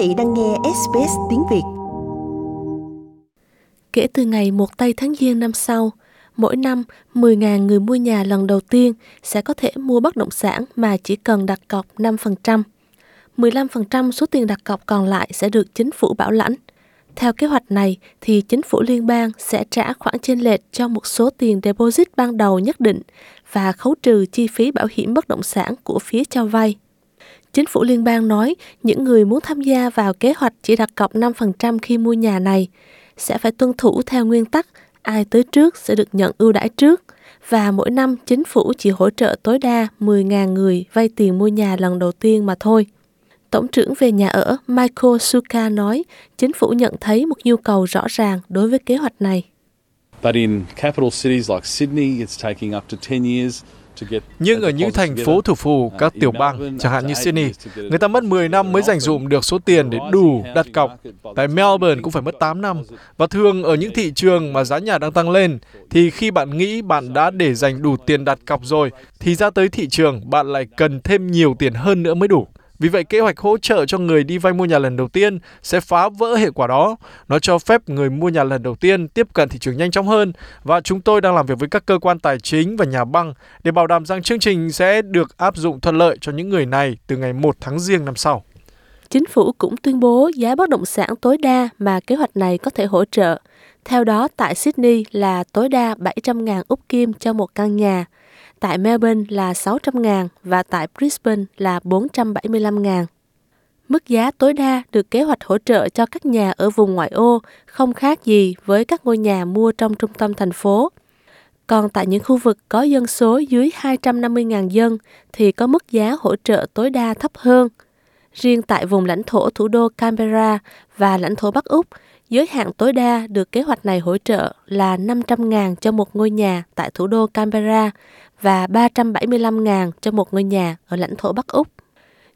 vị đang nghe SBS tiếng Việt. Kể từ ngày 1 tây tháng Giêng năm sau, mỗi năm 10.000 người mua nhà lần đầu tiên sẽ có thể mua bất động sản mà chỉ cần đặt cọc 5%. 15% số tiền đặt cọc còn lại sẽ được chính phủ bảo lãnh. Theo kế hoạch này thì chính phủ liên bang sẽ trả khoản chênh lệch cho một số tiền deposit ban đầu nhất định và khấu trừ chi phí bảo hiểm bất động sản của phía cho vay. Chính phủ liên bang nói những người muốn tham gia vào kế hoạch chỉ đặt cọc 5% khi mua nhà này sẽ phải tuân thủ theo nguyên tắc ai tới trước sẽ được nhận ưu đãi trước và mỗi năm chính phủ chỉ hỗ trợ tối đa 10.000 người vay tiền mua nhà lần đầu tiên mà thôi. Tổng trưởng về nhà ở Michael Suka nói chính phủ nhận thấy một nhu cầu rõ ràng đối với kế hoạch này. But in capital cities like Sydney, it's taking up to 10 years nhưng ở những thành phố thủ phủ, các tiểu bang, chẳng hạn như Sydney, người ta mất 10 năm mới dành dụm được số tiền để đủ đặt cọc. Tại Melbourne cũng phải mất 8 năm. Và thường ở những thị trường mà giá nhà đang tăng lên, thì khi bạn nghĩ bạn đã để dành đủ tiền đặt cọc rồi, thì ra tới thị trường bạn lại cần thêm nhiều tiền hơn nữa mới đủ. Vì vậy, kế hoạch hỗ trợ cho người đi vay mua nhà lần đầu tiên sẽ phá vỡ hệ quả đó. Nó cho phép người mua nhà lần đầu tiên tiếp cận thị trường nhanh chóng hơn và chúng tôi đang làm việc với các cơ quan tài chính và nhà băng để bảo đảm rằng chương trình sẽ được áp dụng thuận lợi cho những người này từ ngày 1 tháng Giêng năm sau. Chính phủ cũng tuyên bố giá bất động sản tối đa mà kế hoạch này có thể hỗ trợ. Theo đó, tại Sydney là tối đa 700.000 Úc Kim cho một căn nhà – tại Melbourne là 600.000 và tại Brisbane là 475.000. Mức giá tối đa được kế hoạch hỗ trợ cho các nhà ở vùng ngoại ô không khác gì với các ngôi nhà mua trong trung tâm thành phố. Còn tại những khu vực có dân số dưới 250.000 dân thì có mức giá hỗ trợ tối đa thấp hơn. Riêng tại vùng lãnh thổ thủ đô Canberra và lãnh thổ Bắc Úc, giới hạn tối đa được kế hoạch này hỗ trợ là 500.000 cho một ngôi nhà tại thủ đô Canberra và 375.000 cho một ngôi nhà ở lãnh thổ Bắc Úc.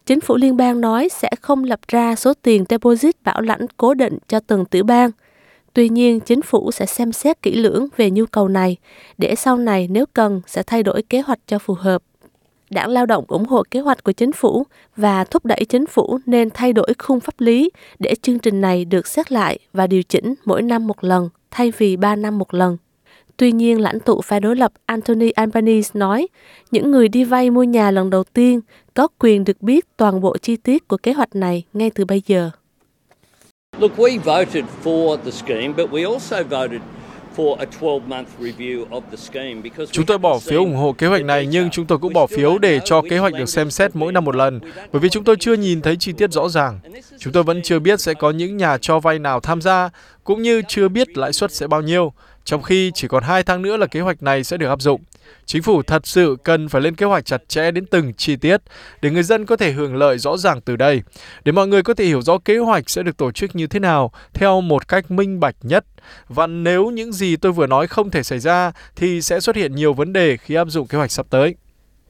Chính phủ liên bang nói sẽ không lập ra số tiền deposit bảo lãnh cố định cho từng tiểu bang. Tuy nhiên, chính phủ sẽ xem xét kỹ lưỡng về nhu cầu này để sau này nếu cần sẽ thay đổi kế hoạch cho phù hợp. Đảng Lao động ủng hộ kế hoạch của chính phủ và thúc đẩy chính phủ nên thay đổi khung pháp lý để chương trình này được xét lại và điều chỉnh mỗi năm một lần thay vì ba năm một lần. Tuy nhiên, lãnh tụ phe đối lập Anthony Albanese nói, những người đi vay mua nhà lần đầu tiên có quyền được biết toàn bộ chi tiết của kế hoạch này ngay từ bây giờ. Look, we voted for the scheme, but we also voted Chúng tôi bỏ phiếu ủng hộ kế hoạch này nhưng chúng tôi cũng bỏ phiếu để cho kế hoạch được xem xét mỗi năm một lần bởi vì chúng tôi chưa nhìn thấy chi tiết rõ ràng. Chúng tôi vẫn chưa biết sẽ có những nhà cho vay nào tham gia cũng như chưa biết lãi suất sẽ bao nhiêu trong khi chỉ còn 2 tháng nữa là kế hoạch này sẽ được áp dụng. Chính phủ thật sự cần phải lên kế hoạch chặt chẽ đến từng chi tiết để người dân có thể hưởng lợi rõ ràng từ đây, để mọi người có thể hiểu rõ kế hoạch sẽ được tổ chức như thế nào theo một cách minh bạch nhất. Và nếu những gì tôi vừa nói không thể xảy ra thì sẽ xuất hiện nhiều vấn đề khi áp dụng kế hoạch sắp tới.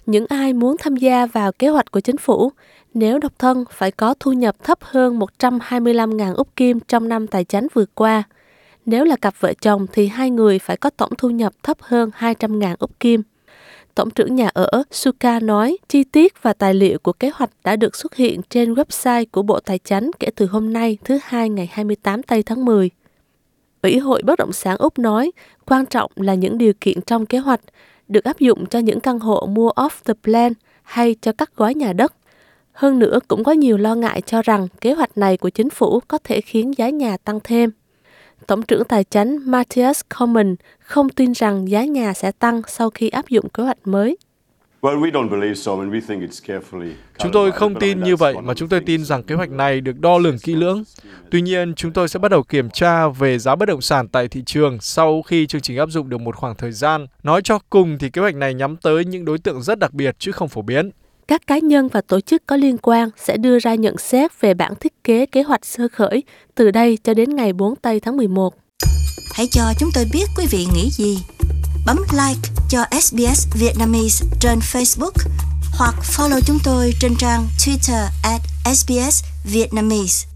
Những ai muốn tham gia vào kế hoạch của chính phủ, nếu độc thân phải có thu nhập thấp hơn 125.000 Úc Kim trong năm tài chính vừa qua – nếu là cặp vợ chồng thì hai người phải có tổng thu nhập thấp hơn 200.000 Úc Kim. Tổng trưởng nhà ở Suka nói chi tiết và tài liệu của kế hoạch đã được xuất hiện trên website của Bộ Tài chánh kể từ hôm nay, thứ hai ngày 28 tây tháng 10. Ủy hội bất động sản Úc nói, quan trọng là những điều kiện trong kế hoạch, được áp dụng cho những căn hộ mua off the plan hay cho các gói nhà đất. Hơn nữa cũng có nhiều lo ngại cho rằng kế hoạch này của chính phủ có thể khiến giá nhà tăng thêm. Tổng trưởng Tài chính Matthias Common không tin rằng giá nhà sẽ tăng sau khi áp dụng kế hoạch mới. Chúng tôi không tin như vậy mà chúng tôi tin rằng kế hoạch này được đo lường kỹ lưỡng. Tuy nhiên, chúng tôi sẽ bắt đầu kiểm tra về giá bất động sản tại thị trường sau khi chương trình áp dụng được một khoảng thời gian. Nói cho cùng thì kế hoạch này nhắm tới những đối tượng rất đặc biệt chứ không phổ biến các cá nhân và tổ chức có liên quan sẽ đưa ra nhận xét về bản thiết kế kế hoạch sơ khởi từ đây cho đến ngày 4 tây tháng 11. Hãy cho chúng tôi biết quý vị nghĩ gì. Bấm like cho SBS Vietnamese trên Facebook hoặc follow chúng tôi trên trang Twitter at SBS Vietnamese.